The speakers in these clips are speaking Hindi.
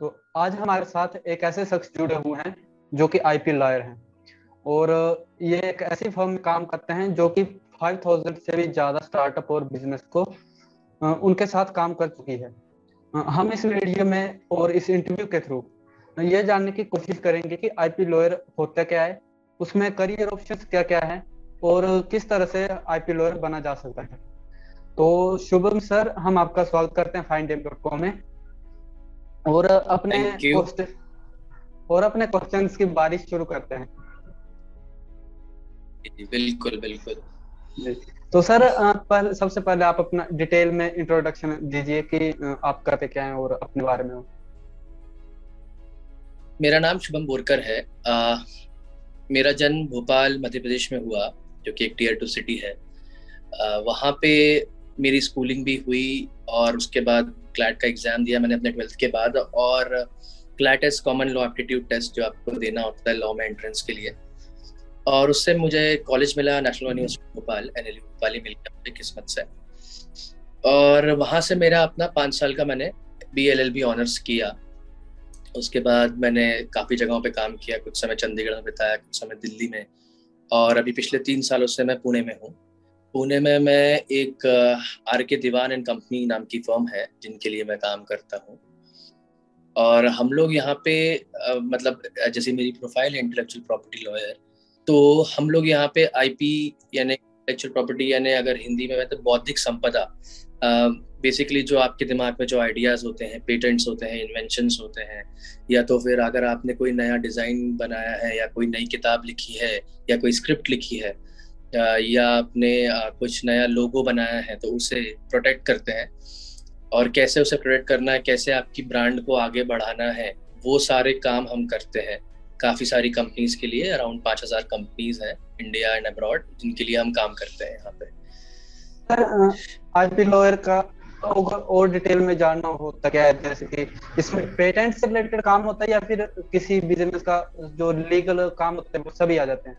तो आज हमारे साथ एक ऐसे शख्स जुड़े हुए हैं जो कि आईपी लॉयर हैं। और ये एक ऐसी फर्म में काम करते हैं जो कि 5000 से भी ज़्यादा स्टार्टअप और बिज़नेस को उनके साथ काम कर चुकी है। हम इस वीडियो में और इस इंटरव्यू के थ्रू ये जानने की कोशिश करेंगे कि आईपी लॉयर होता क्या है, उसमें करियर ऑप्शंस क्या क्या है, और किस तरह से आईपी लॉयर बना जा सकता है। तो शुभम सर, हम आपका स्वागत करते हैं फाइन डॉट कॉम में। और अपने और अपने क्वेश्चंस की बारिश शुरू करते हैं। बिल्कुल बिल्कुल। तो सर पहले सबसे पहले आप अपना डिटेल में इंट्रोडक्शन दीजिए कि आप करते क्या हैं और अपने बारे में। मेरा नाम शुभम बोरकर है। आ, मेरा जन्म भोपाल मध्य प्रदेश में हुआ जो कि एक टीयर टू सिटी है। आ, वहाँ पे मेरी स्कूलिंग भी हुई और उसके बाद क्लैट का एग्ज़ाम दिया मैंने अपने ट्वेल्थ के बाद और CLAT is common law aptitude test जो आपको देना होता है लॉ में एंट्रेंस के लिए। और उससे मुझे कॉलेज मिला national university Bhopal N L Bhopal ही मिल गया किस्मत से। और वहाँ से मेरा अपना पाँच साल का मैंने B L L B honours किया। उसके बाद मैंने काफ़ी जगहों पे काम किया, कुछ समय चंडीगढ़ में बिताया, कुछ समय दिल्ली में। और अभी पिछले तीन सालों से मैं पुणे में हूँ। पुणे में मैं एक आर के दीवान एंड कंपनी नाम की फर्म है, जिनके लिए मैं काम करता हूँ। और हम लोग यहाँ पे मतलब जैसे मेरी प्रोफ़ाइल है इंटेलेक्चुअल प्रॉपर्टी लॉयर तो हम लोग यहाँ पे आईपी यानी इंटेलेक्चुअल प्रॉपर्टी यानी अगर हिंदी में तो बौद्धिक संपदा बेसिकली जो आपके दिमाग में जो आइडियाज़ होते हैं पेटेंट्स होते हैं इन्वेंशन होते हैं, या तो फिर अगर आपने कोई नया डिज़ाइन बनाया है, या कोई नई किताब लिखी है, या कोई स्क्रिप्ट लिखी है या आपने कुछ नया लोगो बनाया है तो उसे प्रोटेक्ट करते हैं। और कैसे उसे प्रोटेक्ट करना है, कैसे आपकी ब्रांड को आगे बढ़ाना है, वो सारे काम हम करते हैं। काफ़ी सारी कंपनीज़ के लिए अराउंड पाँच हज़ार कंपनीज़ हैं इंडिया एंड अब्रॉड जिनके लिए हम काम करते हैं यहाँ पे। आईपी लॉयर का और डिटेल में जानना होता क्या है? जैसे कि इसमें पेटेंट से रिलेटेड काम होता है या फिर किसी बिज़नेस का जो लीगल काम होता है, वो सभी आ जाते हैं?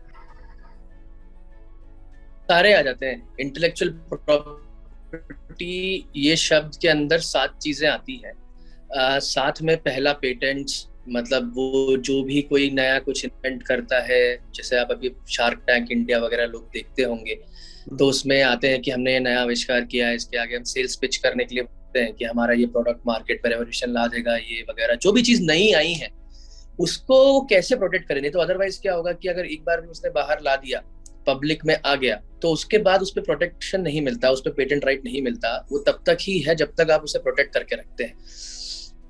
सारे आ जाते हैं। इंटेलेक्चुअल प्रॉपर्टी ये शब्द के अंदर सात चीज़ें आती हैं। साथ में पहला पेटेंट्स मतलब वो जो भी कोई नया कुछ इन्वेंट करता है जैसे आप अभी शार्क टैंक इंडिया वगैरह लोग देखते होंगे तो उसमें आते हैं कि हमने ये नया आविष्कार किया है इसके आगे हम सेल्स पिच करने के लिए बोलते हैं कि हमारा ये प्रोडक्ट मार्केट पर रेवोल्यूशन ला देगा ये वगैरह जो भी चीज़ नई आई है उसको कैसे प्रोटेक्ट करें नहीं तो अदरवाइज़ क्या होगा कि अगर एक बार भी उसने बाहर ला दिया पब्लिक में आ गया तो उसके बाद उस पर प्रोटेक्शन नहीं मिलता, उस पर पेटेंट राइट नहीं मिलता, वो तब तक ही है जब तक आप उसे प्रोटेक्ट करके रखते हैं।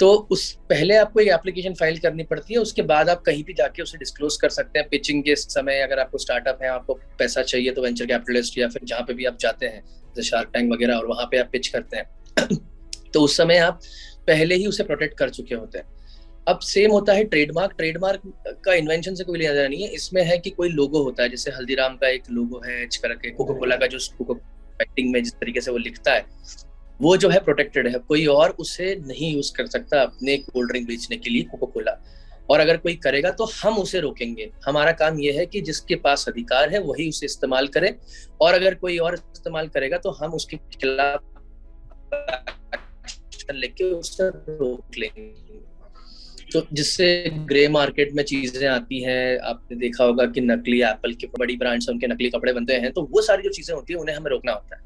तो उस, पहले आपको एक एप्लीकेशन फ़ाइल करनी पड़ती है, उसके बाद आप कहीं भी जाके उसे डिस्क्लोज कर सकते हैं पिचिंग के समय अगर आपको स्टार्टअप है, आपको पैसा चाहिए तो वेंचर कैपिटलिस्ट या फिर जहाँ पे भी आप जाते हैं, जैसे शार्क टैंक वगैरह, और वहाँ पे आप पिच करते हैं। तो उस समय आप पहले ही उसे प्रोटेक्ट कर चुके होते हैं। अब सेम होता है ट्रेडमार्क ट्रेडमार्क का इन्वेंशन से कोई लेना नहीं है। इसमें है कि कोई लोगो होता है, जैसे हल्दीराम का एक लोगो है कोको कोला का जो पैकिंग में जिस तरीके से वो लिखता है, वो जो है प्रोटेक्टेड है। कोई और उसे नहीं यूज़ कर सकता अपने कोल्ड ड्रिंक बेचने के लिए कोको कोला और अगर कोई करेगा तो हम उसे रोकेंगे। हमारा काम यह है कि जिसके पास अधिकार है, वही उसे इस्तेमाल करे। और अगर कोई और इस्तेमाल करेगा तो हम उसके खिलाफ लेके उसे रोक लेंगे। तो जिससे ग्रे मार्केट में चीज़ें आती हैं, आपने देखा होगा कि नकली एप्पल के बड़ी ब्रांड्स उनके नकली कपड़े बनते हैं तो वो सारी जो चीज़ें होती है, उन्हें हमें रोकना होता है।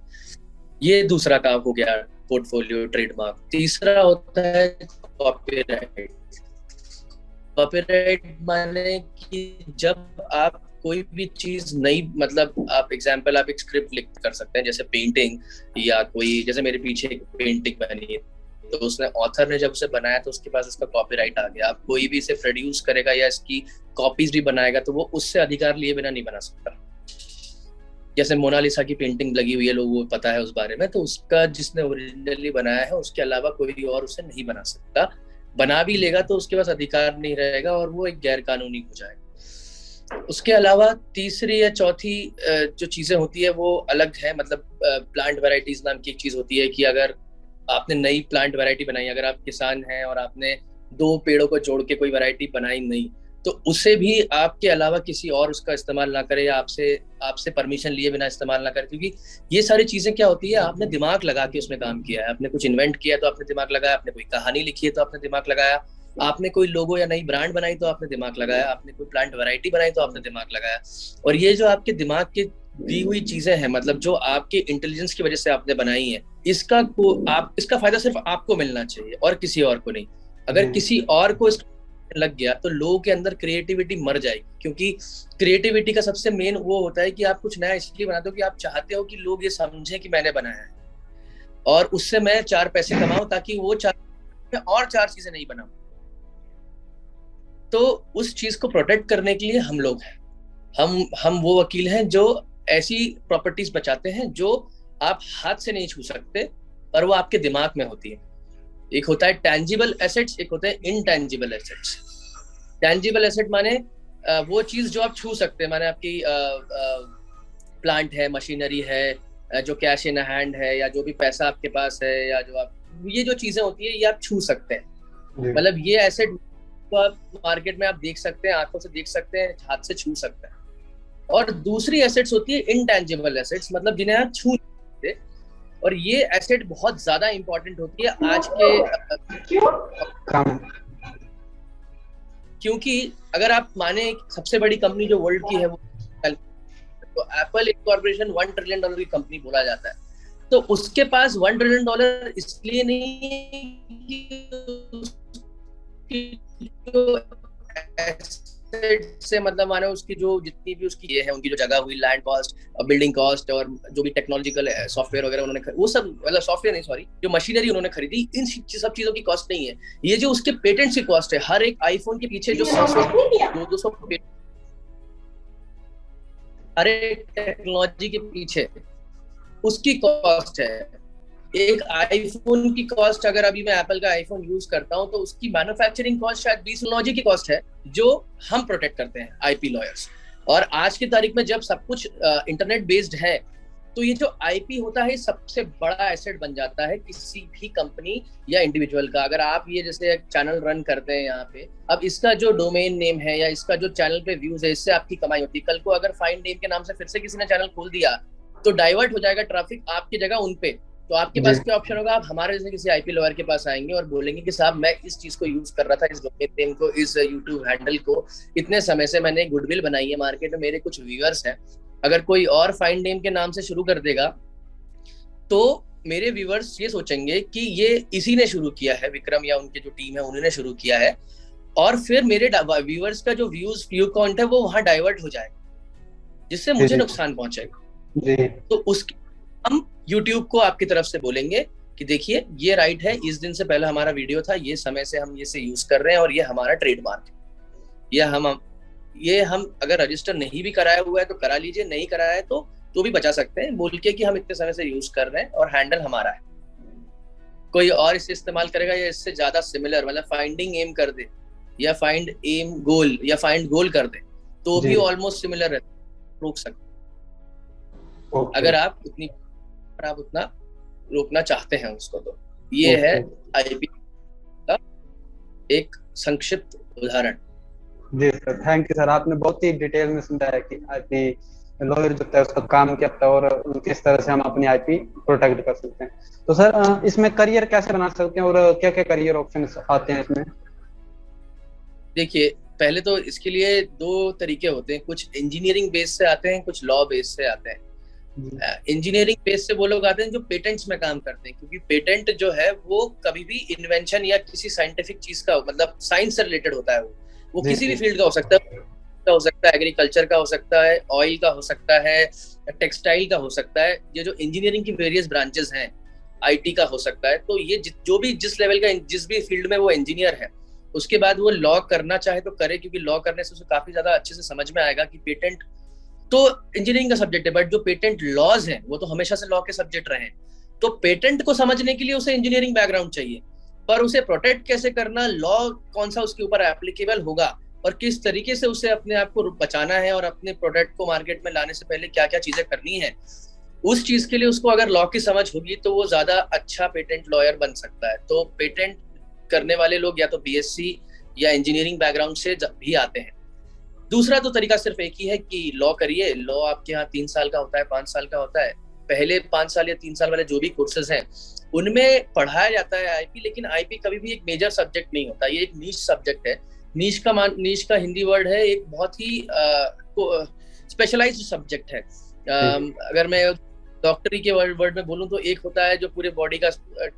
ये दूसरा काम हो गया पोर्टफोलियो ट्रेडमार्क तीसरा होता है कॉपीराइट कॉपीराइट माने कि जब आप कोई भी चीज़ नई मतलब आप एग्जांपल आप एक स्क्रिप्ट लिख कर सकते हैं, जैसे पेंटिंग या कोई, जैसे मेरे पीछे पेंटिंग बनी तो उसने ऑथर ने जब उसे बनाया तो उसके पास इसका कॉपीराइट आ गया। अब कोई भी इसे प्रोड्यूस करेगा या इसकी कॉपीज भी बनाएगा तो वो उससे अधिकार लिए बिना नहीं बना सकता। जैसे मोनालिसा की पेंटिंग लगी हुई है, लोगों को पता है उस बारे में तो उसका जिसने ओरिजिनली बनाया है, उसके अलावा कोई और उसे नहीं बना सकता। बना भी लेगा तो उसके पास अधिकार नहीं रहेगा और वो एक गैर कानूनी हो जाएगा। उसके अलावा तीसरी या चौथी जो चीज़ें होती है, वो अलग है। मतलब प्लांट वेराइटीज नाम की एक चीज़ होती है कि अगर आपने नई प्लांट वैरायटी बनाई, अगर आप किसान हैं और आपने दो पेड़ों को जोड़ के कोई वैरायटी बनाई नहीं तो उसे भी आपके अलावा किसी और उसका इस्तेमाल ना करे या आपसे आपसे परमिशन लिए बिना इस्तेमाल ना करे, क्योंकि ये सारी चीज़ें क्या होती है, आपने दिमाग लगा के उसमें काम किया है, आपने कुछ इन्वेंट किया तो आपने दिमाग लगाया, आपने कोई कहानी लिखी है तो आपने दिमाग लगाया, आपने कोई लोगो या नई ब्रांड बनाई तो आपने दिमाग लगाया, आपने कोई प्लांट वैरायटी बनाई तो आपने दिमाग लगाया, और ये जो आपके दिमाग की दी हुई चीज़ें हैं मतलब जो आपके इंटेलिजेंस की वजह से आपने बनाई है इसका को आप इसका फ़ायदा सिर्फ़ आपको मिलना चाहिए और किसी और को नहीं। अगर किसी और को इसका लग गया तो लोगों के अंदर क्रिएटिविटी मर जाएगी क्योंकि क्रिएटिविटी का सबसे मेन वो होता है कि आप कुछ नया इसलिए बनाते हो कि आप चाहते हो कि लोग ये समझें कि मैंने बनाया है। और उससे मैं चार पैसे कमाऊं ताकि वो चार मैं और चार चीज़ें नहीं बनाऊँ। तो उस चीज़ को प्रोटेक्ट करने के लिए हम लोग हैं। हम हम वो वकील हैं जो ऐसी प्रॉपर्टीज़ बचाते हैं जो आप हाथ से नहीं छू सकते पर वो आपके दिमाग में होती है। एक होता है टेंजिबल एसेट्स एक होता है इनटेंजिबल एसेट्स टेंजिबल एसेट माने वो चीज़ जो आप छू सकते हैं माने आपकी प्लांट है मशीनरी है जो कैश इन हैंड है या जो भी पैसा आपके पास है या जो आप ये जो चीज़ें होती है ये आप छू सकते हैं। मतलब ये एसेट तो आप मार्केट में आप देख सकते हैं आँखों से देख सकते हैं हाथ से छू सकते हैं। और दूसरी एसेट्स होती है इनटेंजिबल एसेट्स मतलब जिन्हें आप छू सकते। और ये एसेट बहुत ज़्यादा इंपॉर्टेंट होती है आज के क्योंकि अगर आप माने सबसे बड़ी कंपनी जो वर्ल्ड की है वो तो एप्पल एक कॉर्पोरेशन वन ट्रिलियन डॉलर की कंपनी बोला जाता है। तो उसके पास वन ट्रिलियन डॉलर इसलिए नहीं से मतलब मानो उसकी जो जितनी भी उसकी ये है उनकी जो जगह हुई लैंड कॉस्ट बिल्डिंग कॉस्ट और जो भी टेक्नोलॉजिकल सॉफ्टवेयर वगैरह उन्होंने वो सब मतलब सॉफ्टवेयर नहीं सॉरी जो मशीनरी उन्होंने खरीदी इन सब चीज़ों की कॉस्ट नहीं है। ये जो उसके पेटेंट की कॉस्ट है हर एक आईफोन के पीछे जो दो दो सौ हर एक टेक्नोलॉजी के पीछे उसकी कॉस्ट है। एक आईफोन की कॉस्ट अगर अभी मैं एप्पल का आईफोन यूज़ करता हूँ तो उसकी मैन्युफैक्चरिंग कॉस्ट शायद बीस टेक्नोलॉजी की कॉस्ट है, जो हम प्रोटेक्ट करते हैं आईपी लॉयर्स और आज की तारीख में जब सब कुछ इंटरनेट बेस्ड है तो ये जो आईपी होता है सबसे बड़ा एसेट बन जाता है किसी भी कंपनी या इंडिविजुअल का। अगर आप ये जैसे चैनल रन करते हैं यहाँ पे, अब इसका जो डोमेन नेम है या इसका जो चैनल पे व्यूज़ है, इससे आपकी कमाई होती है। कल को अगर फाइन नेम के नाम से फिर से किसी ने चैनल खोल दिया तो डाइवर्ट हो जाएगा ट्रैफ़िक आपकी जगह उन पे तो आपके पास क्या ऑप्शन होगा? आप हमारे जैसे किसी आईपी लॉयर के पास आएँगे और बोलेंगे कि साहब मैं इस चीज़ को यूज़ कर रहा था इस डोमेन नेम को इस यूट्यूब हैंडल को। इतने समय से मैंने गुडविल बनाई है मार्केट में मेरे कुछ व्यूअर्स हैं। अगर कोई और फाइन नेम के नाम से शुरू कर देगा तो मेरे व्यूअर्स ये सोचेंगे कि ये इसी ने शुरू किया है विक्रम या उनके जो टीम है उन्होंने शुरू किया है। और फिर मेरे व्यूअर्स का जो व्यूज़ व्यू काउंट है वो वहाँ डाइवर्ट हो जाएगा जिससे मुझे नुकसान पहुंचेगा। तो उसके हम यूट्यूब को आपकी तरफ़ से बोलेंगे कि देखिए ये राइट है इस दिन से पहले हमारा वीडियो था ये समय से हम ये से यूज़ कर रहे हैं और ये हमारा ट्रेडमार्क है। या हम ये हम अगर रजिस्टर नहीं भी कराया हुआ है तो करा लीजिए नहीं कराया है तो तो भी बचा सकते हैं। बोल के कि हम इतने समय से यूज़ कर रहे हैं और हैंडल हमारा है। कोई और इसे इस्तेमाल करेगा या इससे ज़्यादा सिमिलर मतलब फाइंडिंग एम कर दे या फाइंड एम गोल या फाइंड गोल कर दे तो भी ऑलमोस्ट सिमिलर है रोक सकते okay. अगर आप उतनी आप उतना रोकना चाहते हैं उसको तो। ये है आईपी का एक संक्षिप्त उदाहरण। जी सर थैंक यू सर आपने बहुत ही डिटेल में समझाया कि आईपी लॉयर जो है उसका काम क्या होता है और किस तरह से हम अपनी आईपी प्रोटेक्ट कर सकते हैं। तो सर इसमें करियर कैसे बना सकते हैं और क्या क्या करियर ऑप्शन आते हैं इसमें? देखिए पहले तो इसके लिए दो तरीके होते हैं। कुछ इंजीनियरिंग बेस से आते हैं कुछ लॉ बेस से आते हैं। इंजीनियरिंग बेस से वो लोग आते हैं जो पेटेंट्स में काम करते हैं क्योंकि पेटेंट जो है वो कभी भी इन्वेंशन या किसी साइंटिफिक चीज़ का मतलब साइंस से रिलेटेड होता है वो। वो किसी भी फ़ील्ड का हो सकता है का हो सकता है एग्रीकल्चर का हो सकता है ऑयल का हो सकता है टेक्सटाइल का हो सकता है ये जो इंजीनियरिंग की वेरियस ब्रांचेस हैं आईटी का हो सकता है तो ये जो भी जिस लेवल का जिस भी फ़ील्ड में वो इंजीनियर है उसके बाद वो लॉ करना चाहे तो करे क्योंकि लॉ करने से उसे काफ़ी ज़्यादा अच्छे से समझ में आएगा कि पेटेंट तो इंजीनियरिंग का सब्जेक्ट है बट जो पेटेंट लॉज है, वो तो हमेशा से लॉ के सब्जेक्ट रहे तो पेटेंट को समझने के लिए उसे इंजीनियरिंग बैकग्राउंड चाहिए। पर उसे प्रोटेक्ट कैसे करना लॉ कौन सा उसके ऊपर एप्लीकेबल होगा, और किस तरीके से उसे अपने आप को बचाना है, और अपने प्रोडक्ट को मार्केट में लाने से पहले क्या क्या चीज़ें करनी है, उस चीज़ के लिए उसको अगर लॉ की समझ होगी तो वो ज़्यादा अच्छा पेटेंट लॉयर बन सकता है। तो पेटेंट करने वाले लोग या तो बीएससी या इंजीनियरिंग बैकग्राउंड से भी आते हैं। दूसरा तो तरीका सिर्फ़ एक ही है कि लॉ करिए। लॉ आपके यहाँ तीन साल का होता है पाँच साल का होता है। पहले पाँच साल या तीन साल वाले जो भी कोर्सेज हैं उनमें पढ़ाया जाता है आईपी लेकिन आईपी कभी भी एक मेजर सब्जेक्ट नहीं होता। ये एक नीच सब्जेक्ट है। नीच का मान नीच का हिंदी वर्ड है एक बहुत ही स्पेशलाइज सब्जेक्ट है। आ, अगर मैं डॉक्टरी के वर्ड वर्ड में बोलूँ तो एक होता है जो पूरे बॉडी का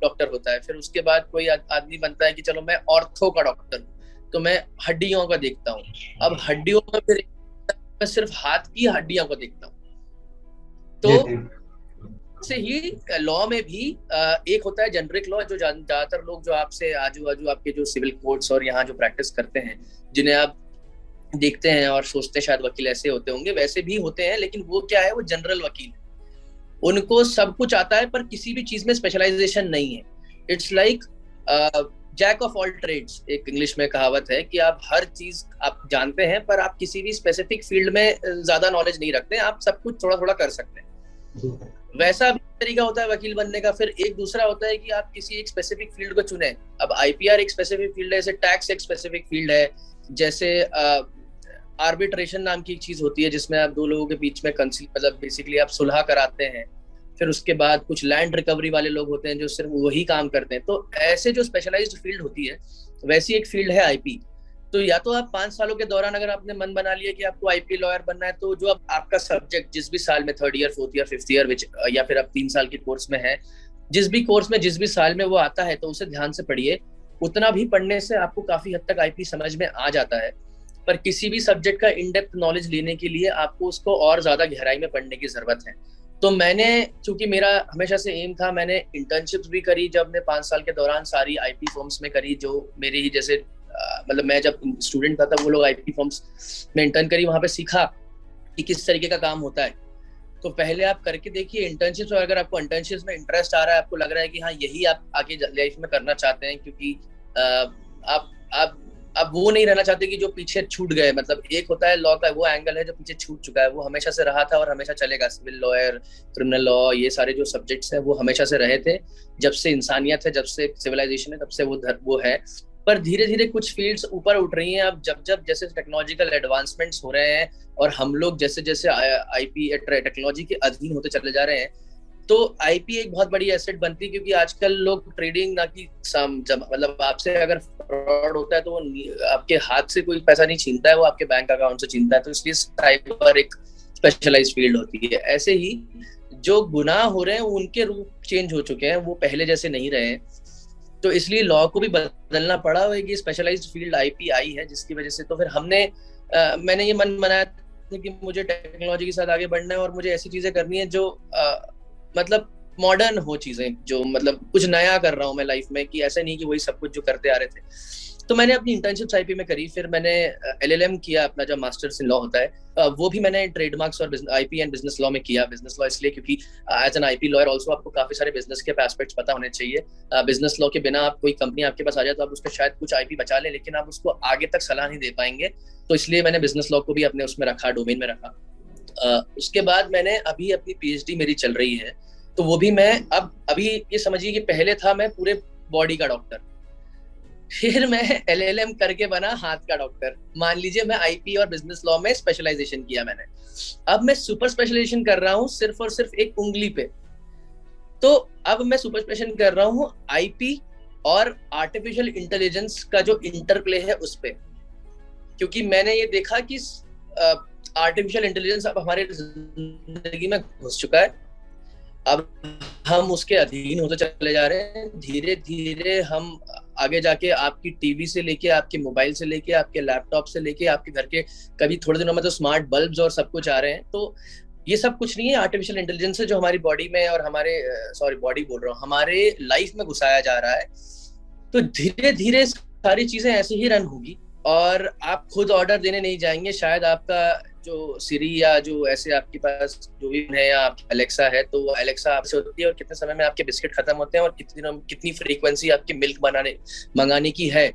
डॉक्टर होता है। फिर उसके बाद कोई आदमी बनता है कि चलो मैं ऑर्थो का डॉक्टर हूँ। तो मैं हड्डियों का देखता हूँ। अब हड्डियों में फिर मैं सिर्फ़ हाथ की हड्डियों को देखता हूँ। तो से ही लॉ में भी एक होता है जेनरिक लॉ जो ज़्यादातर लोग जो आपसे आजू बाजू आपके जो सिविल कोर्ट्स और यहाँ जो प्रैक्टिस करते हैं जिन्हें आप देखते हैं और सोचते हैं शायद वकील ऐसे होते होंगे वैसे भी होते हैं लेकिन वो क्या है वो जनरल वकील है। उनको सब कुछ आता है पर किसी भी चीज़ में स्पेशलाइजेशन नहीं है। It's like jack of all trades एक इंग्लिश में कहावत है कि आप हर चीज़ आप जानते हैं, पर आप किसी भी स्पेसिफिक फ़ील्ड में ज़्यादा नॉलेज नहीं रखते, आप सब कुछ थोड़ा थोड़ा कर सकते हैं। वैसा भी तरीका होता है वकील बनने का, फिर एक दूसरा होता है कि आप किसी एक स्पेसिफिक फ़ील्ड को चुने। अब आईपीआर एक स्पेसिफिक फ़ील्ड है, जैसे टैक्स एक स्पेसिफिक फ़ील्ड है, जैसे आर्बिट्रेशन नाम की एक चीज़ होती है, जिसमें आप दो लोगों के बीच में मतलब बेसिकली आप सुलह कराते हैं। फिर उसके बाद कुछ लैंड रिकवरी वाले लोग होते हैं जो सिर्फ़ वही काम करते हैं। तो ऐसे जो स्पेशलाइज्ड फ़ील्ड होती है, वैसी एक फ़ील्ड है आईपी तो या तो आप पाँच सालों के दौरान अगर आपने मन बना लिया कि आपको आईपी लॉयर बनना है तो जो अब आपका सब्जेक्ट जिस भी साल में third year fourth year fifth year या फिर आप तीन साल के कोर्स में है, जिस भी कोर्स में, जिस भी साल में वो आता है तो उसे ध्यान से पढ़िए। उतना भी पढ़ने से आपको काफ़ी हद तक आईपी समझ में आ जाता है। पर किसी भी सब्जेक्ट का इनडेप्थ नॉलेज लेने के लिए आपको उसको और ज़्यादा गहराई में पढ़ने की ज़रूरत है। तो मैंने, चूँकि मेरा हमेशा से एम था, मैंने इंटर्नशिप भी करी जब मैं पाँच साल के दौरान सारी आईपी फॉर्म्स में करी, जो मेरे ही जैसे मतलब मैं जब स्टूडेंट था तब वो लोग आईपी फॉर्म्स में इंटर्न करी, वहाँ पे सीखा कि किस तरीके का काम होता है। तो पहले आप करके देखिए इंटर्नशिप और अगर आपको इंटर्नशिप में इंटरेस्ट आ रहा है, आपको लग रहा है कि हाँ यही आप आगे लाइफ में करना चाहते हैं, क्योंकि आप आप अब वो नहीं रहना चाहते कि जो पीछे छूट गए मतलब एक होता है लॉ का वो एंगल है जो पीछे छूट चुका है वो हमेशा से रहा था और हमेशा चलेगा। सिविल लॉयर क्रिमिनल लॉ ये सारे जो सब्जेक्ट्स हैं वो हमेशा से रहे थे। जब से इंसानियत है जब से सिविलाइजेशन है तब से वो धर, वो है। पर धीरे धीरे कुछ फील्ड्स ऊपर उठ रही हैं। अब जब जब जैसे टेक्नोलॉजिकल एडवांसमेंट्स हो रहे हैं और हम लोग जैसे जैसे आईपी टेक्नोलॉजी के अधीन होते चले जा रहे हैं तो आईपी एक बहुत बड़ी एसेट बनती है क्योंकि आजकल लोग ट्रेडिंग ना की मतलब आपसे अगर फ्रॉड होता है तो वो आपके हाथ से कोई पैसा नहीं छीनता है वो आपके बैंक अकाउंट से छीनता है। तो इसलिए साइबर एक स्पेशलाइज फ़ील्ड होती है। ऐसे ही जो गुनाह हो रहे हैं उनके रूप चेंज हो चुके हैं वो पहले जैसे नहीं रहे तो इसलिए लॉ को भी बदलना पड़ा है कि स्पेशलाइज्ड फ़ील्ड आईपी आई है जिसकी वजह से तो फिर हमने आ, मैंने ये मन बनाया कि मुझे टेक्नोलॉजी के साथ आगे बढ़ना है और मुझे ऐसी चीज़ें करनी है जो आ, मतलब मॉडर्न हो चीज़ें जो मतलब कुछ नया कर रहा हूँ मैं लाइफ में कि ऐसा नहीं कि वही सब कुछ जो करते आ रहे थे। तो मैंने अपनी इंटर्नशिप आईपी में करी, फिर मैंने एलएलएम किया अपना जो मास्टर्स इन लॉ होता है। वो भी मैंने ट्रेडमार्क्स और आईपी एंड बिज़नेस लॉ में किया बिज़नेस लॉ इसलिए क्योंकि as an IP lawyer also आपको काफ़ी सारे बिज़नेस के एस्पेक्ट्स पता होने चाहिए। बिज़नेस लॉ के बिना आप कोई कंपनी आपके पास आ जाए तो आप उसका शायद कुछ आईपी बचा लेकिन आप उसको आगे तक सलाह नहीं दे पाएँगे। तो इसलिए मैंने बिज़नेस लॉ को भी अपने उसमें रखा डोमेन में रखा। उसके बाद मैंने अभी अपनी पीएचडी मेरी चल रही है तो वो भी मैं अब, अभी ये समझिए कि पहले था मैं पूरे बॉडी का डॉक्टर फिर मैं एलएलएम करके बना हाथ का डॉक्टर मान लीजिए मैं आईपी और बिज़नेस लॉ में स्पेशलाइजेशन किया मैंने। अब मैं सुपर स्पेशलाइजेशन कर रहा हूँ सिर्फ़ और सिर्फ़ एक उंगली पे। तो अब मैं सुपर स्पेशल कर रहा हूँ आईपी और आर्टिफिशियल इंटेलिजेंस का जो इंटरप्ले है उस पर क्योंकि मैंने ये देखा कि आर्टिफिशियल इंटेलिजेंस अब हमारे ज़िंदगी में घुस चुका है। अब हम उसके अधीन होते चले जा रहे हैं। धीरे धीरे हम आगे जाके आपकी टीवी से लेके, आपके मोबाइल से लेके, आपके लैपटॉप से लेके, आपके घर के कभी थोड़े दिनों में तो स्मार्ट बल्ब्स और सब कुछ आ रहे हैं। तो ये सब कुछ नहीं है। आर्टिफिशियल इंटेलिजेंस जो हमारी बॉडी में और हमारे सॉरी बॉडी बोल रहा हूँ, हमारे लाइफ में घुसाया जा रहा है। तो धीरे धीरे सारी चीज़ें ऐसे ही रन होगी और आप खुद ऑर्डर देने नहीं जाएँगे। शायद आपका जो सीरी या जो ऐसे आपके पास जो भी है या अलेक्सा है तो अलेक्सा आपसे होती है और कितने समय में आपके बिस्किट खत्म होते हैं और कितनी दिनों कितनी फ्रीक्वेंसी आपके मिल्क बनाने, मंगाने की है।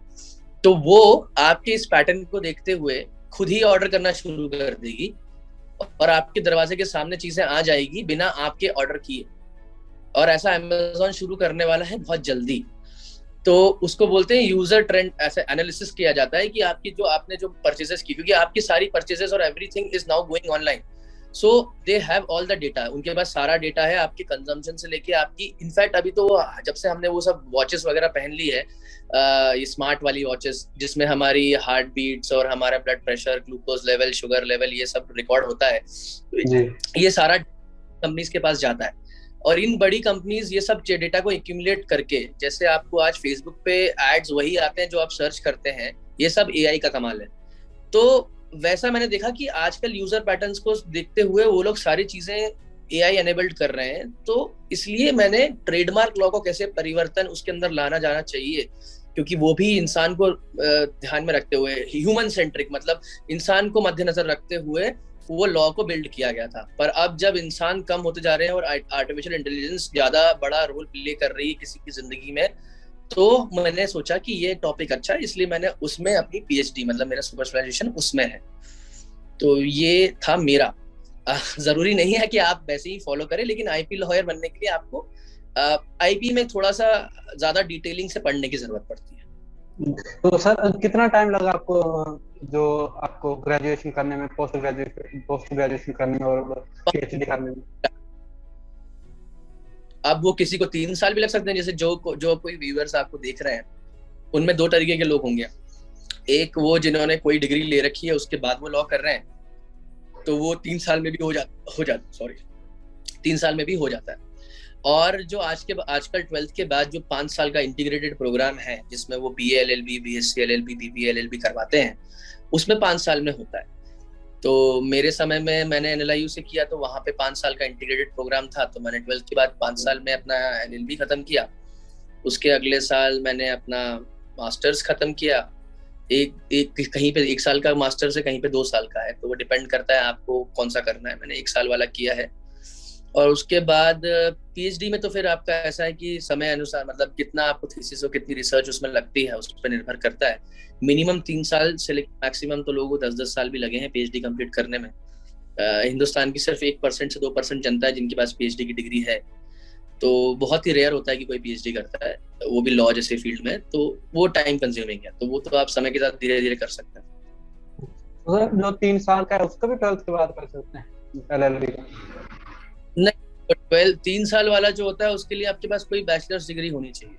तो वो आपके इस पैटर्न को देखते हुए खुद ही ऑर्डर करना शुरू कर देगी और आपके दरवाजे के सामने चीज़ें आ जाएगी बिना आपके ऑर्डर किए। और ऐसा अमेजोन शुरू करने वाला है बहुत जल्दी। तो उसको बोलते हैं यूज़र ट्रेंड ऐसे एनालिसिस किया जाता है कि आपकी जो आपने जो परचेजेस की क्योंकि आपकी सारी परचेजेस और everything is now going online so they have all the data उनके पास सारा डेटा है आपके कंजम्पशन से लेके आपकी इनफैक्ट अभी तो जब से हमने वो सब वॉचेस वगैरह पहन ली है ये स्मार्ट वाली वॉचेस जिसमें हमारी हार्ट बीट्स और हमारा blood pressure glucose level sugar level ये सब रिकॉर्ड होता है। ये सारा कंपनीज़ के पास जाता है। और इन बड़ी कंपनीज़ ये सब डेटा को एक्यूमुलेट करके, जैसे आपको आज फेसबुक पे एड्स वही आते हैं जो आप सर्च करते हैं, ये सब एआई का कमाल है। तो वैसा मैंने देखा कि आजकल यूज़र पैटर्न्स को देखते हुए वो लोग सारी चीज़ें ए आई एनेबल्ड कर रहे हैं तो इसलिए मैंने ट्रेडमार्क लॉ को कैसे परिवर्तन उसके अंदर लाना जाना चाहिए, क्योंकि वो भी इंसान को ध्यान में रखते हुए ह्यूमन सेंट्रिक मतलब इंसान को मद्देनजर रखते हुए वो लॉ को बिल्ड किया गया था। पर अब जब इंसान कम होते जा रहे हैं और आर्टिफिशियल इंटेलिजेंस ज़्यादा बड़ा रोल प्ले कर रही है किसी की ज़िंदगी में तो मैंने सोचा कि ये टॉपिक अच्छा है, इसलिए मैंने उसमें अपनी पीएचडी मतलब मेरा सुपर स्पेशलाइजेशन उसमें है। तो ये था मेरा। ज़रूरी नहीं है कि आप वैसे ही फॉलो करें, लेकिन आईपी लॉयर बनने के लिए आपको आईपी में थोड़ा सा ज़्यादा डिटेलिंग से पढ़ने की ज़रूरत पड़ती है। तो सर, कितना टाइम लगा आपको जो आपको ग्रेजुएशन करने में पोस्ट ग्रेजुएशन पोस्ट ग्रेजुएशन करने में और पीएचडी करने में। अब वो किसी को तीन साल भी लग सकते हैं, जैसे जो जो कोई व्यूअर्स आपको देख रहे हैं, उनमें दो तरीके के लोग होंगे। एक वो जिन्होंने कोई डिग्री ले रखी है, उसके बाद वो लॉ कर रहे हैं तो वो तीन साल में भी हो जाता हो जाता सॉरी तीन साल में भी हो जाता है। और जो आज के, आजकल ट्वेल्थ के बाद जो पाँच साल का इंटीग्रेटेड प्रोग्राम है, जिसमें वो B L L B B S C L L B B B L L B करवाते हैं, उसमें पाँच साल में होता है। तो मेरे समय में मैंने एन एल आई यू से किया तो वहाँ पे पाँच साल का इंटीग्रेटेड प्रोग्राम था तो मैंने ट्वेल्थ के बाद पाँच साल में अपना एल एल बी खत्म किया। उसके अगले साल मैंने अपना मास्टर्स खत्म किया। एक एक, कहीं पे, एक साल का मास्टर्स है, कहीं पे दो साल का है तो वो डिपेंड करता है आपको कौन सा करना है। मैंने एक साल वाला किया है। और उसके बाद पीएचडी में तो फिर आपका ऐसा है कि समय अनुसार मतलब कितना आपको थीसिस और कितनी रिसर्च उसमें लगती है, उस पर निर्भर करता है। मिनिमम तीन साल से लेकर मैक्सिमम तो लोगों को दस दस साल भी लगे हैं पीएचडी कंप्लीट करने में। हिंदुस्तान की सिर्फ़ एक परसेंट से दो परसेंट जनता है जिनके पास पीएचडी की डिग्री है। तो बहुत ही रेयर होता है कि कोई पीएचडी करता है, वो भी लॉ जैसे फ़ील्ड में तो वो टाइम कंज्यूमिंग है। तो वो तो आप समय के साथ धीरे धीरे कर सकते हैं। तो जो तीन साल का है, उसका भी ट्वेल्थ के बाद कर सकते हैं एलएलबी का। नहीं ट्वेल्थ तीन साल वाला जो होता है उसके लिए आपके पास कोई बैचलर्स डिग्री होनी चाहिए।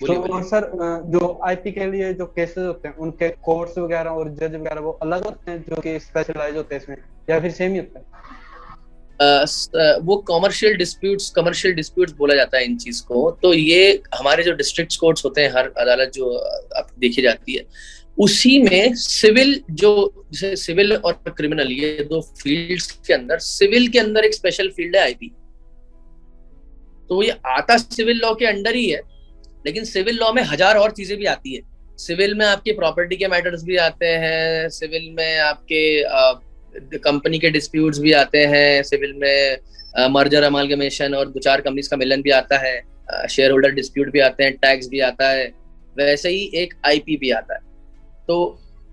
तो सर जो आईपी के लिए जो केसेस होते हैं उनके कोर्स वगैरह और जज वगैरह वो अलग होते हैं जो कि स्पेशलाइज होते हैं इसमें या फिर सेम ही होता है? Uh, वो कमर्शियल डिस्प्यूट्स कमर्शियल डिस्प्यूट्स बोला जाता है इन चीज़ को। तो ये हमारे जो डिस्ट्रिक्ट कोर्ट्स होते हैं हर अदालत जो आप देखी जाती है उसी में सिविल जो, जैसे सिविल और क्रिमिनल, ये दो फील्ड्स के अंदर, सिविल के अंदर एक स्पेशल फ़ील्ड है आईपी तो ये आता सिविल लॉ के अंडर ही है, लेकिन सिविल लॉ में हज़ार और चीज़ें भी आती है। सिविल में आपके प्रॉपर्टी के मैटर्स भी आते हैं, सिविल में आपके कंपनी के डिस्प्यूट्स भी आते हैं, सिविल में मर्जर अमालगमेशन और दो चार कंपनीज़ का मिलन भी आता है शेयर होल्डर डिस्प्यूट भी आते हैं टैक्स भी आता है, वैसे ही एक आईपी भी आता है। तो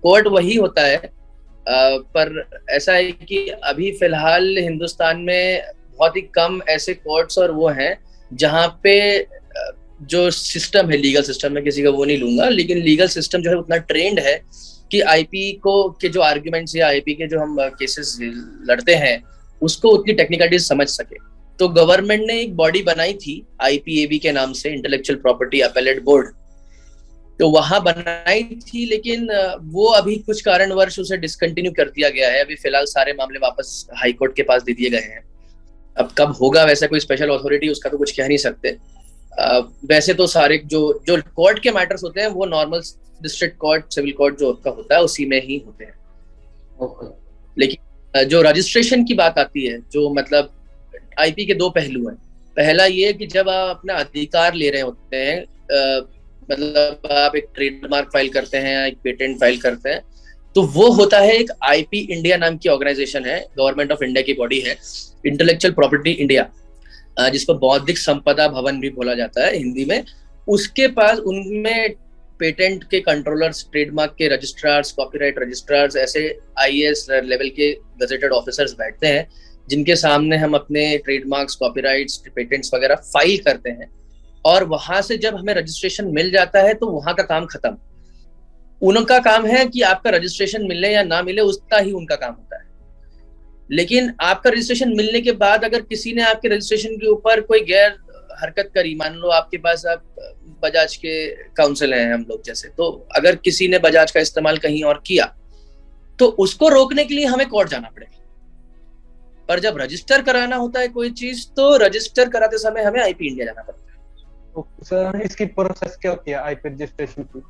कोर्ट वही होता है। आ, पर ऐसा है कि अभी फ़िलहाल हिंदुस्तान में बहुत ही कम ऐसे कोर्ट्स और वो हैं जहाँ पे जो सिस्टम है लीगल सिस्टम में किसी का वो नहीं लूँगा लेकिन लीगल सिस्टम जो है उतना ट्रेंड है कि आईपी को के जो आर्ग्यूमेंट्स या आईपी के जो हम केसेस लड़ते हैं उसको उतनी टेक्निकलिटीज समझ सके। तो गवर्नमेंट ने एक बॉडी बनाई थी आईपीएबी के नाम से इंटेलेक्चुअल प्रॉपर्टी अपेलेट बोर्ड तो वहाँ बनाई थी लेकिन वो अभी कुछ कारणवश उसे डिसकंटिन्यू कर दिया गया है। अभी फ़िलहाल सारे मामले वापस हाई कोर्ट के पास दे दिए गए हैं। अब कब होगा वैसा कोई स्पेशल अथॉरिटी उसका तो कुछ कह नहीं सकते। आ, वैसे तो सारे जो जो कोर्ट के मैटर्स होते हैं वो normal district court civil court जो का होता है उसी में ही होते हैं। लेकिन जो रजिस्ट्रेशन की बात आती है जो मतलब आईपी के दो पहलू हैं। पहला ये कि जब आप अपना अधिकार ले रहे होते हैं मतलब आप एक ट्रेडमार्क फ़ाइल करते हैं, एक पेटेंट फ़ाइल करते हैं तो वो होता है एक आईपी इंडिया नाम की ऑर्गेनाइजेशन है गवर्नमेंट ऑफ़ इंडिया की बॉडी है इंटेलेक्चुअल प्रॉपर्टी इंडिया जिसको बौद्धिक संपदा भवन भी बोला जाता है हिंदी में। उसके पास उनमें पेटेंट के कंट्रोलर्स ट्रेडमार्क के रजिस्ट्रार्स कॉपीराइट रजिस्ट्रार्स ऐसे आईएएस लेवल के गजेटेड ऑफिसर्स बैठते हैं, जिनके सामने हम अपने ट्रेडमार्क्स कॉपीराइट्स पेटेंट्स वगैरह फ़ाइल करते हैं। और वहाँ से जब हमें रजिस्ट्रेशन मिल जाता है तो वहाँ का काम खत्म। उनका काम है कि आपका रजिस्ट्रेशन मिले या ना मिले, उसका ही उनका काम होता है। लेकिन आपका रजिस्ट्रेशन मिलने के बाद अगर किसी ने आपके रजिस्ट्रेशन के ऊपर कोई गैर हरकत करी, मान लो आपके पास आप बजाज के काउंसिल हैं हम लोग जैसे तो अगर किसी ने बजाज का इस्तेमाल कहीं और किया तो उसको रोकने के लिए हमें कोर्ट जाना पड़ेगा। पर जब रजिस्टर कराना होता है कोई चीज़ तो रजिस्टर कराते समय हमें आईपी इंडिया जाना पड़ता है। सर इसकी प्रोसेस क्या होती है? आईपी रजिस्ट्रेशन की?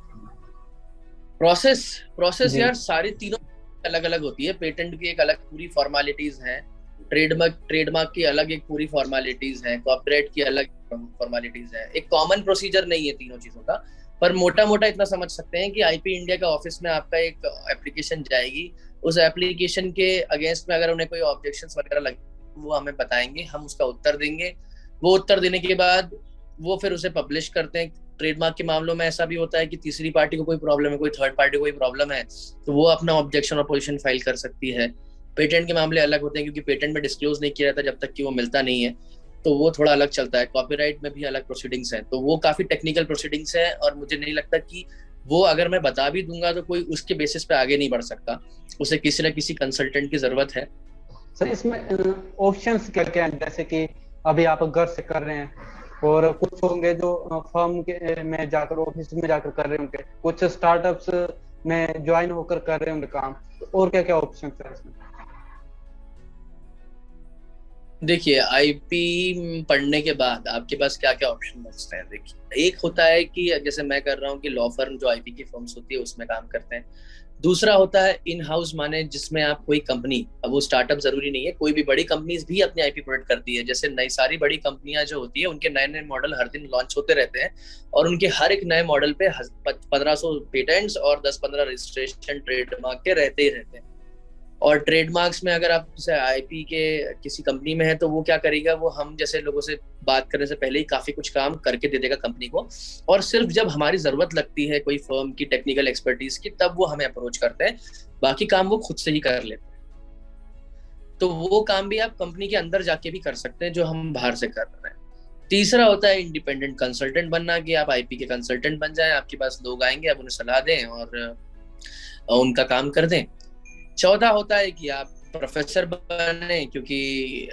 प्रोसेस प्रोसेस यार सारी तीनों अलग अलग होती है। पेटेंट की एक अलग पूरी फॉर्मेलिटीज हैं। ट्रेडमार्क ट्रेडमार्क की अलग एक पूरी फॉर्मेलिटीज है। कॉपरेट की अलग फॉर्मेलिटीज है। एक कॉमन प्रोसीजर नहीं है तीनों चीज़ों का। पर मोटा मोटा इतना समझ सकते हैं कि आईपी इंडिया का ऑफ़िस में आपका एक एप्लीकेशन जाएगी। उस एप्लीकेशन के अगेंस्ट में अगर उन्हें कोई ऑब्जेक्शन वगैरह लगे वो हमें बताएँगे। हम उसका उत्तर देंगे। वो उत्तर देने के बाद वो फिर उसे पब्लिश करते हैं। ट्रेडमार्क के मामलों में ऐसा भी होता है कि तीसरी पार्टी को कोई प्रॉब्लम है, कोई थर्ड पार्टी को कोई प्रॉब्लम है तो वो अपना ऑब्जेक्शन और पोजिशन फ़ाइल कर सकती है। पेटेंट के मामले अलग होते हैं क्योंकि पेटेंट में डिस्क्लोज नहीं किया जाता जब तक कि वो मिलता नहीं है। तो वो थोड़ा अलग चलता है। कॉपीराइट में भी अलग प्रोसीडिंग्स हैं। तो वो काफ़ी टेक्निकल प्रोसीडिंग्स हैं और मुझे नहीं लगता कि वो अगर मैं बता भी दूँगा तो कोई उसके बेसिस पे आगे नहीं बढ़ सकता। उसे किसी ना किसी कंसल्टेंट की ज़रूरत है। सर, इसमें ऑप्शंस क्या क्या हैं? जैसे कि अभी आप घर से कर रहे हैं और कुछ होंगे जो फर्म के में जाकर ऑफ़िस में जाकर कर रहे होंगे। कुछ स्टार्टअप्स में ज्वाइन होकर कर रहे होंगे काम। और क्या क्या ऑप्शन है इसमें? देखिए आईपी पढ़ने के बाद आपके पास क्या क्या ऑप्शन बचते हैं? देखिए, एक होता है कि जैसे मैं कर रहा हूँ कि लॉ फर्म जो आईपी की फर्म्स होती है, उसमें काम करते हैं। दूसरा होता है इन हाउस माने जिसमें आप कोई कंपनी अब वो स्टार्टअप ज़रूरी नहीं है, कोई भी बड़ी कंपनीज़ भी अपने आईपी प्रोडक्ट करती है। जैसे नई, सारी बड़ी कंपनियाँ जो होती है, उनके नए नए मॉडल हर दिन लॉन्च होते रहते हैं और उनके हर एक नए मॉडल पे पंद्रह सौ पेटेंट्स और दस पंद्रह रजिस्ट्रेशन ट्रेडमार्क के रहते ही रहते हैं। और ट्रेडमार्क्स में अगर आप जैसे आईपी के किसी कंपनी में है तो वो क्या करेगा? वो हम जैसे लोगों से बात करने से पहले ही काफ़ी कुछ काम करके दे देगा कंपनी को। और सिर्फ़ जब हमारी ज़रूरत लगती है कोई फर्म की टेक्निकल एक्सपर्टीज की, तब वो हमें अप्रोच करते हैं। बाकी काम वो खुद से ही कर लेते हैं। तो वो काम भी आप कंपनी के अंदर जाके भी कर सकते हैं, जो हम बाहर से कर रहे हैं। तीसरा होता है इंडिपेंडेंट कंसल्टेंट बनना, कि आप आईपी के कंसल्टेंट बन जाएँ, आपके पास लोग आएँगे, आप उन्हें सलाह दें और उनका काम कर दें। चौथा होता है कि आप प्रोफेसर बने, क्योंकि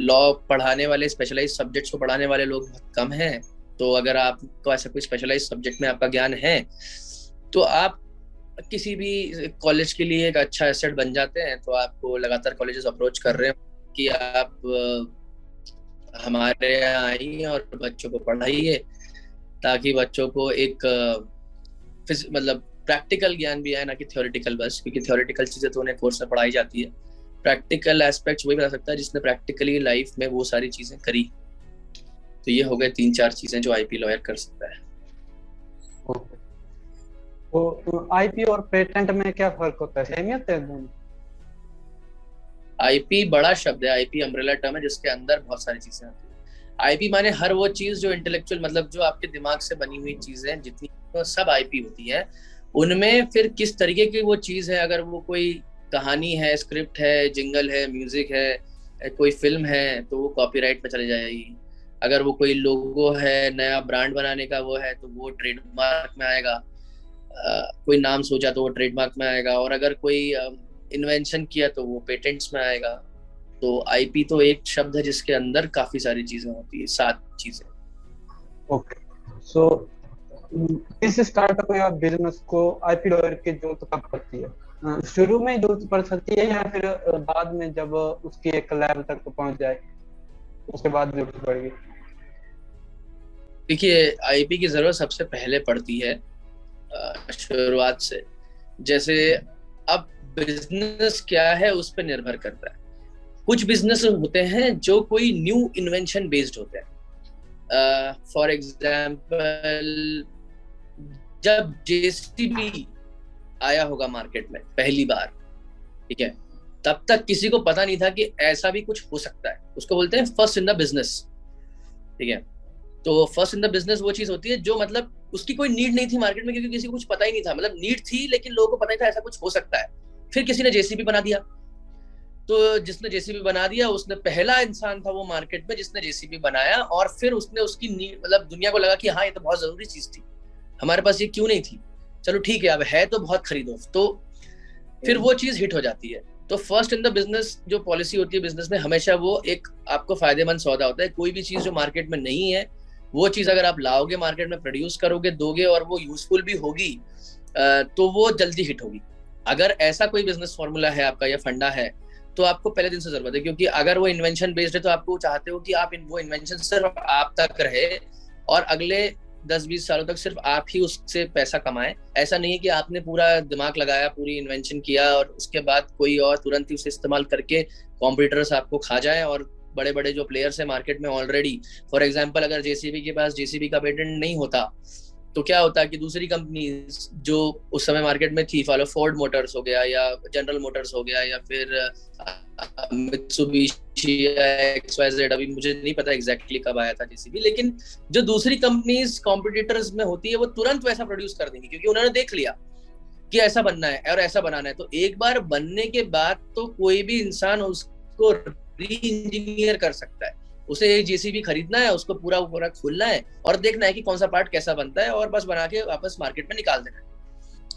लॉ पढ़ाने वाले स्पेशलाइज सब्जेक्ट्स को पढ़ाने वाले लोग बहुत कम हैं। तो अगर आपको ऐसा कोई स्पेशलाइज सब्जेक्ट में आपका ज्ञान है तो आप किसी भी कॉलेज के लिए एक अच्छा एसेट बन जाते हैं। तो आपको लगातार कॉलेजेस अप्रोच कर रहे हैं कि आप हमारे यहाँ आइए और बच्चों को पढ़ाइए, ताकि बच्चों को एक मतलब प्रैक्टिकल ज्ञान भी है ना कि थ्योरेटिकल बस क्योंकि थ्योरेटिकल चीज़ें तो उन्हें कोर्स में पढ़ाई जाती है। प्रैक्टिकल एस्पेक्ट वही बता सकता है जिसने प्रैक्टिकली लाइफ में वो सारी चीज़ें करी। तो ये हो गए तीन चार चीज़ें जो आईपी लॉयर कर सकता है। तो आईपी और पेटेंट में क्या फ़र्क होता है? सेमियत है दोनों? आईपी बड़ा शब्द है आईपी अम्ब्रेला टर्म है जिसके अंदर बहुत सारी चीज़ें आती है। आईपी माने हर वो चीज़ जो इंटेलेक्चुअल मतलब जो आपके दिमाग से बनी हुई चीज़ें जितनी तो सब आईपी होती है। उनमें फिर किस तरीके की वो चीज़ है? अगर वो कोई कहानी है स्क्रिप्ट है जिंगल है म्यूज़िक है कोई फ़िल्म है तो वो कॉपीराइट पे चले जाएगी। अगर वो कोई लोगो है नया ब्रांड बनाने का वो है तो वो ट्रेडमार्क में आएगा। आ, कोई नाम सोचा तो वो ट्रेडमार्क में आएगा। और अगर कोई इन्वेंशन किया तो वो पेटेंट्स में आएगा। तो आईपी तो एक शब्द है जिसके अंदर काफ़ी सारी चीज़ें होती है सात चीज़ें। ओके। सो इस स्टार्टअप या बिज़नेस को आईपी लॉयर की ज़रूरत कब पड़ती है। शुरू में ज़रूरत पड़ सकती है या फिर बाद में जब उसकी एक लेवल तक पहुँच जाए, उसके बाद ज़रूरत पड़ेगी देखिए आईपी की ज़रूरत सबसे पहले पड़ती है शुरुआत से। जैसे अब बिज़नेस क्या है उस पर निर्भर करता है। कुछ बिज़नेस होते हैं जो कोई न्यू इन्वेंशन बेस्ड होते हैं। फॉर एग्ज़ाम्पल जब जेसीबी आया होगा मार्केट में, पहली बार, ठीक है? तब तक किसी को पता नहीं था कि ऐसा भी कुछ हो सकता है। उसको बोलते हैं फ़र्स्ट इन द बिज़नेस ठीक है? तो फ़र्स्ट इन द बिज़नेस वो चीज़ होती है जो मतलब उसकी कोई नीड नहीं थी मार्केट में क्योंकि किसी को कुछ पता ही नहीं था। मतलब नीड थी लेकिन लोगों को पता नहीं था ऐसा कुछ हो सकता है। फिर किसी ने जेसीबी बना दिया। तो जिसने जेसीबी बना दिया, उसने पहला इंसान था वो मार्केट में जिसने जेसीबी बनाया और फिर उसने उसकी मतलब दुनिया को लगा कि हाँ ये तो बहुत ज़रूरी चीज़ थी। हमारे पास ये क्यों नहीं थी? चलो ठीक है अब है तो बहुत खरीदो। तो फिर वो चीज़ हिट हो जाती है। तो फ़र्स्ट इन द बिज़नेस जो पॉलिसी होती है बिज़नेस में हमेशा वो एक आपको फ़ायदेमंद सौदा होता है। कोई भी चीज़ जो मार्केट में नहीं है वो चीज़ अगर आप लाओगे मार्केट में प्रोड्यूस करोगे दोगे और वो यूजफुल भी होगी तो वो जल्दी हिट होगी। अगर ऐसा कोई बिज़नेस फॉर्मूला है आपका या फंडा है तो आपको पहले दिन से ज़रूरत है। क्योंकि अगर वो इन्वेंशन बेस्ड है तो आपको चाहते हो कि आप वो इन्वेंशन सिर्फ़ आप तक रहे और अगले दस बीस सालों तक सिर्फ़ आप ही उससे पैसा कमाएँ। ऐसा नहीं है कि आपने पूरा दिमाग लगाया, पूरी इन्वेंशन किया और उसके बाद कोई और तुरंत ही उसे इस्तेमाल करके कॉम्प्यूटर्स आपको खा जाए और बड़े बड़े जो प्लेयर्स है मार्केट में ऑलरेडी फॉर एग्ज़ाम्पल अगर जेसीबी के पास जेसीबी का पेटेंट नहीं होता तो क्या होता है कि दूसरी कंपनी जो उस समय मार्केट में थी, फॉलो फोर्ड मोटर्स हो गया या जनरल मोटर्स हो गया या फिर अभी मुझे नहीं पता एग्जैक्टली कब आया था जेसीबी लेकिन जो दूसरी कंपनीज़ कॉम्पिटिटर्स में होती है, वो तुरंत वैसा प्रोड्यूस कर देंगी, क्योंकि उन्होंने देख लिया कि ऐसा बनना है और ऐसा बनाना है। तो एक बार बनने के बाद तो कोई भी इंसान उसको री इंजीनियर कर सकता है। उसे जेसीबी खरीदना है, उसको पूरा पूरा खोलना है और देखना है कि कौन सा पार्ट कैसा बनता है और बस बना के वापस मार्केट में निकाल देना है।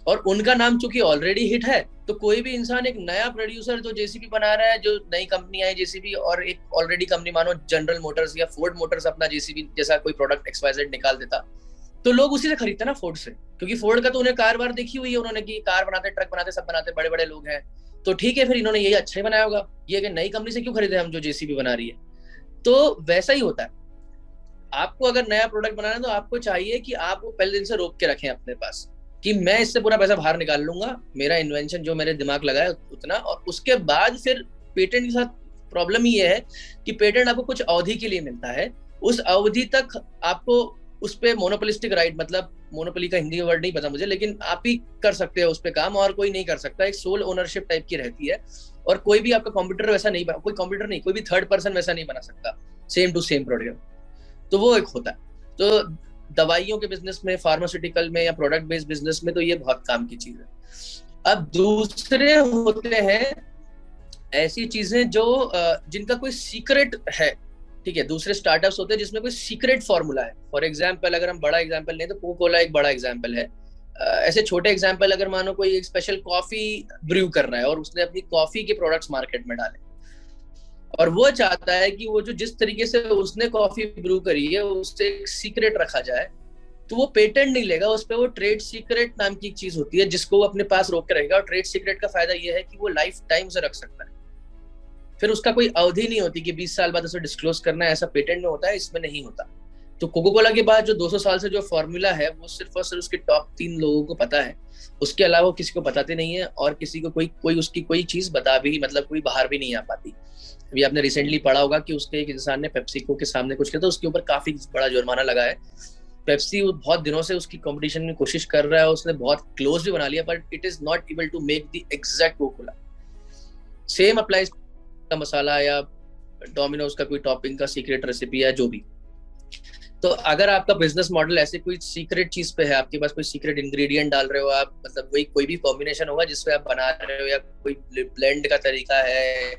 और उनका नाम चूँकि ऑलरेडी हिट है तो कोई भी इंसान एक नया प्रोड्यूसर जो जेसीबी बना रहा है, जो नई कंपनी आई जेसीबी और एक ऑलरेडी कंपनी मानो जनरल मोटर्स या फोर्ड मोटर्स अपना जेसीबी जैसा कोई प्रोडक्ट एक्सवाइजेड निकाल देता तो लोग उसी से खरीदते ना फोर्ड से। क्योंकि फोर्ड का तो उन्हें कार बार देखी हुई है उन्होंने की कार बनाते ट्रक बनाते, सब बनाते बड़े बड़े लोग हैं। तो ठीक है, फिर इन्होंने यही अच्छा ही बनाया होगा। ये नई कंपनी से क्यों खरीदे हम जो जेसीबी बना रही है? तो वैसा ही होता है। आपको अगर नया प्रोडक्ट बनाना है तो आपको चाहिए कि आप वो पहले दिन से रोक के रखें अपने पास, कि मैं इससे पूरा पैसा बाहर निकाल लूँगा, मेरा इन्वेंशन जो मेरे दिमाग लगा है उतना, और उसके बाद फिर पेटेंट के साथ प्रॉब्लम ये है कि पेटेंट आपको कुछ अवधि के लिए मिलता है। उस अवधि तक आपको उस पर मोनोपोलिस्टिक राइट मतलब मोनोपोली का हिंदी वर्ड नहीं पता मुझे, लेकिन आप ही कर सकते हो उस पर काम, और कोई नहीं कर सकता। एक सोल ओनरशिप टाइप की रहती है। और कोई भी आपका कंप्यूटर वैसा नहीं बना, कोई कंप्यूटर नहीं, कोई भी थर्ड पर्सन वैसा नहीं बना सकता। सेम टू सेम प्रोडक्ट तो वो एक होता है। तो दवाइयों के बिज़नेस में फार्मास्यूटिकल में या प्रोडक्ट बेस्ड बिज़नेस में तो ये बहुत काम की चीज़ है। अब दूसरे होते हैं ऐसी चीज़ें जो जिनका कोई सीक्रेट है। ठीक है, दूसरे स्टार्टअप्स होते हैं जिसमें कोई सीक्रेट फॉर्मूला है। फॉर एग्ज़ाम्पल अगर हम बड़ा एग्ज़ाम्पल लें तो कोको कोला एक बड़ा एग्ज़ाम्पल है। ऐसे छोटे एग्ज़ाम्पल अगर मानो कोई एक स्पेशल कॉफ़ी ब्रू कर रहा है और उसने अपनी कॉफ़ी के प्रोडक्ट्स मार्केट में डाले। और वो चाहता है कि वो जो जिस तरीके से उसने कॉफ़ी ब्रू करी है, उससे एक सीक्रेट रखा जाए तो वो पेटेंट नहीं लेगा, उस पर वो ट्रेड सीक्रेट नाम की एक चीज़ होती है, जिसको वो अपने पास रोक के रहेगा। और ट्रेड सीक्रेट का फ़ायदा ये है कि वो लाइफ टाइम से रख सकता है। फिर उसका कोई अवधि नहीं होती कि 20 साल बाद उसे डिस्क्लोज करना है, ऐसा पेटेंट में होता है इसमें नहीं होता। तो कोको कोला के बाद जो 200 साल से जो फॉर्मूला है, वो सिर्फ़ और सिर्फ़ उसके टॉप तीन लोगों को पता है। उसके अलावा किसी को बताते नहीं है और किसी को कोई कोई उसकी कोई चीज़ बता भी मतलब कोई बाहर भी नहीं आ पाती। अभी आपने रिसेंटली पढ़ा होगा कि उसके एक इंसान ने पेप्सिको के सामने कुछ किया था, उसके ऊपर काफ़ी बड़ा जुर्माना लगा है। पेप्सी बहुत दिनों से उसकी कंपटीशन में कोशिश कर रहा है, उसने बहुत क्लोज भी बना लिया but it is not able to make the exact Coca-Cola same applies का मसाला या डोमिनोज का कोई टॉपिंग का सीक्रेट रेसिपी है जो भी। तो अगर आपका बिज़नेस मॉडल ऐसे कोई सीक्रेट चीज़ पे है, आपके पास कोई सीक्रेट इंग्रेडिएंट डाल रहे हो आप मतलब कोई कोई भी कॉम्बिनेशन होगा जिसपे आप बना रहे हो या कोई ब्लेंड का तरीका है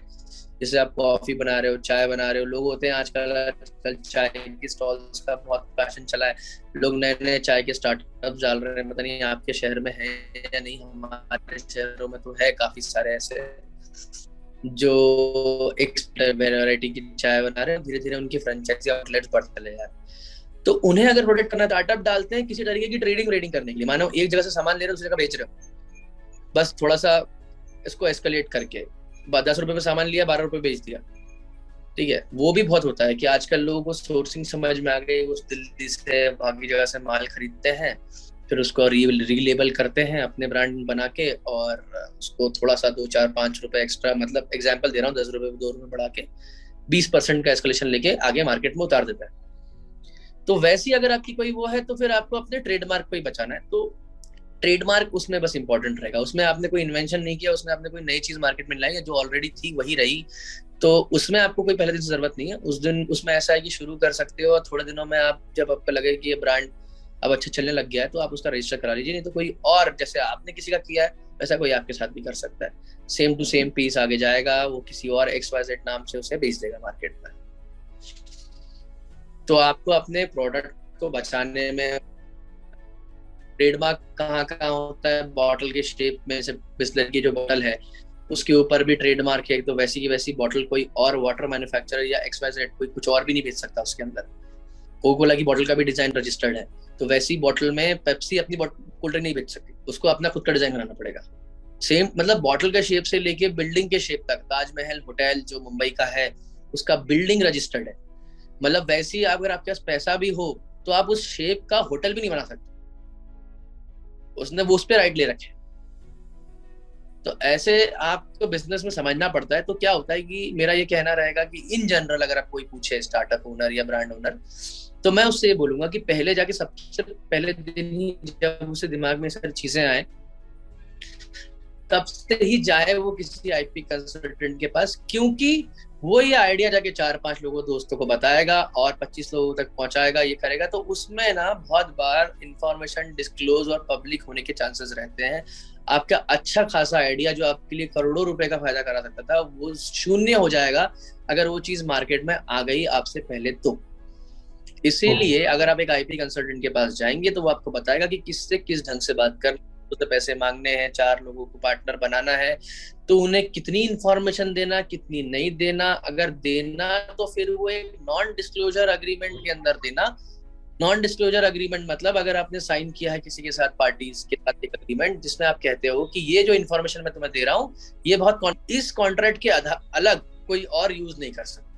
जैसे आप कॉफ़ी बना रहे हो, चाय बना रहे हो, लोग होते हैं आजकल आजकल चाय की स्टॉल्स का बहुत फ़ैशन चला है। लोग नए नए चाय के स्टार्टअप डाल रहे हैं, पता नहीं आपके शहर में है या नहीं, हमारे शहरों में तो है काफ़ी सारे ऐसे, जो एक वेराइटी की चाय बना रहे हैं धीरे धीरे उनकी फ्रेंचाइजी आउटलेट्स बढ़ते चले जा रहे हैं। तो उन्हें अगर प्रोडक्ट करना स्टार्टअप डालते हैं किसी तरीके की ट्रेडिंग रेडिंग करने के लिए। मानो एक जगह से सामान ले रहे हो, दूसरी जगह बेच रहे हो। बस थोड़ा सा इसको एस्केलेट करके दस रुपए में सामान लिया, बारह रुपए बेच दिया। ठीक है? वो भी बहुत होता है कि आजकल लोगों को सोर्सिंग समझ में आ गई उस दिल्ली से बाकी जगह से माल खरीदते हैं, फिर उसको रीलेबल करते हैं अपने ब्रांड बना के और उसको थोड़ा सा दो, चार, पाँच रुपए एक्स्ट्रा मतलब एग्ज़ाम्पल दे रहा हूँ, दस रुपए, दो रुपए बढ़ा के, बीस परसेंट का एस्केलेशन लेके आगे मार्केट में उतार देता है। तो वैसी अगर आपकी कोई वो है तो फिर आपको अपने ट्रेडमार्क पे ही बचाना है। तो ट्रेडमार्क उसमें बस इंपॉर्टेंट रहेगा। उसमें आपने कोई इन्वेंशन नहीं किया, उसमें आपने कोई नई चीज़ मार्केट में लाई है, जो ऑलरेडी थी, वही रही तो उसमें आपको कोई पहले दिन ज़रूरत नहीं है। उस दिन, उसमें ऐसा है कि शुरू कर सकते हो, और थोड़े दिनों में आप जब आपको लगे कि ये ब्रांड अब अच्छा चलने लग गया है तो आप उसका रजिस्टर करा लीजिए। नहीं तो कोई और, जैसे आपने किसी का किया है, वैसा कोई आपके साथ भी कर सकता है। सेम टू सेम पीस आगे जाएगा, वो किसी और एक्स वाई जेड नाम से उसे बेच देगा मार्केट में तो आपको अपने प्रोडक्ट को बचाने में ट्रेडमार्क कहाँ कहाँ होता है? बॉटल के शेप में से बिस्लर की जो बॉटल है, उसके ऊपर भी ट्रेडमार्क है तो वैसी की वैसी बॉटल कोई और वाटर मैन्युफैक्चरर या एक्सवाइजेड कोई कुछ और भी नहीं बेच सकता उसके अंदर। कोकोला की बॉटल का भी डिज़ाइन रजिस्टर्ड है तो वैसी बॉटल में पेप्सी अपनी कोल्ड नहीं बेच सकती, उसको अपना खुद का डिज़ाइन बनाना पड़ेगा। सेम मतलब बॉटल का शेप से लेके बिल्डिंग के शेप तक, ताजमहल होटल जो मुंबई का है, उसका बिल्डिंग रजिस्टर्ड है। मतलब वैसी अगर आपके पास पैसा भी हो तो आप उस शेप का होटल भी नहीं बना सकते। उसने वो उस पर राइट ले रखे तो ऐसे आपको बिज़नेस में समझना पड़ता है तो क्या होता है कि मेरा ये कहना रहेगा कि इन जनरल अगर आप कोई पूछे स्टार्टअप ओनर या ब्रांड ओनर तो मैं उससे ये बोलूँगा कि पहले जाके सबसे पहले दिन ही जब उसे दिमाग में सारी चीज़ें आए, तब से ही जाए वो किसी आईपी कंसल्टेंट के पास, क्योंकि वो ये आइडिया जाके चार पाँच लोगों दोस्तों को बताएगा और पच्चीस लोगों तक पहुंचाएगा ये करेगा। तो उसमें ना बहुत बार इंफॉर्मेशन डिस्क्लोज और पब्लिक होने के चांसेस रहते हैं। आपका अच्छा खासा आइडिया जो आपके लिए करोड़ों रुपए का फ़ायदा करा सकता था वो शून्य हो जाएगा अगर वो चीज़ मार्केट में आ गई आपसे पहले तो। इसीलिए अगर आप एक आईपी कंसल्टेंट के पास जाएँगे तो वो आपको बताएगा कि किससे किस ढंग से बात कर तो पैसे मांगने हैं, चार लोगों को पार्टनर बनाना है तो उन्हें कितनी इंफॉर्मेशन देना, कितनी नहीं देना, अगर देना तो फिर वो एक नॉन डिस्क्लोजर अग्रीमेंट के अंदर देना। नॉन डिस्क्लोजर अग्रीमेंट मतलब अगर आपने साइन किया है किसी के साथ पार्टीज़ के साथ एक अग्रीमेंट जिसमें आप कहते हो कि ये जो इन्फॉर्मेशन मैं तुम्हें दे रहा हूँ, ये बहुत इस कॉन्ट्रैक्ट के अलग कोई और यूज़ नहीं कर सकता।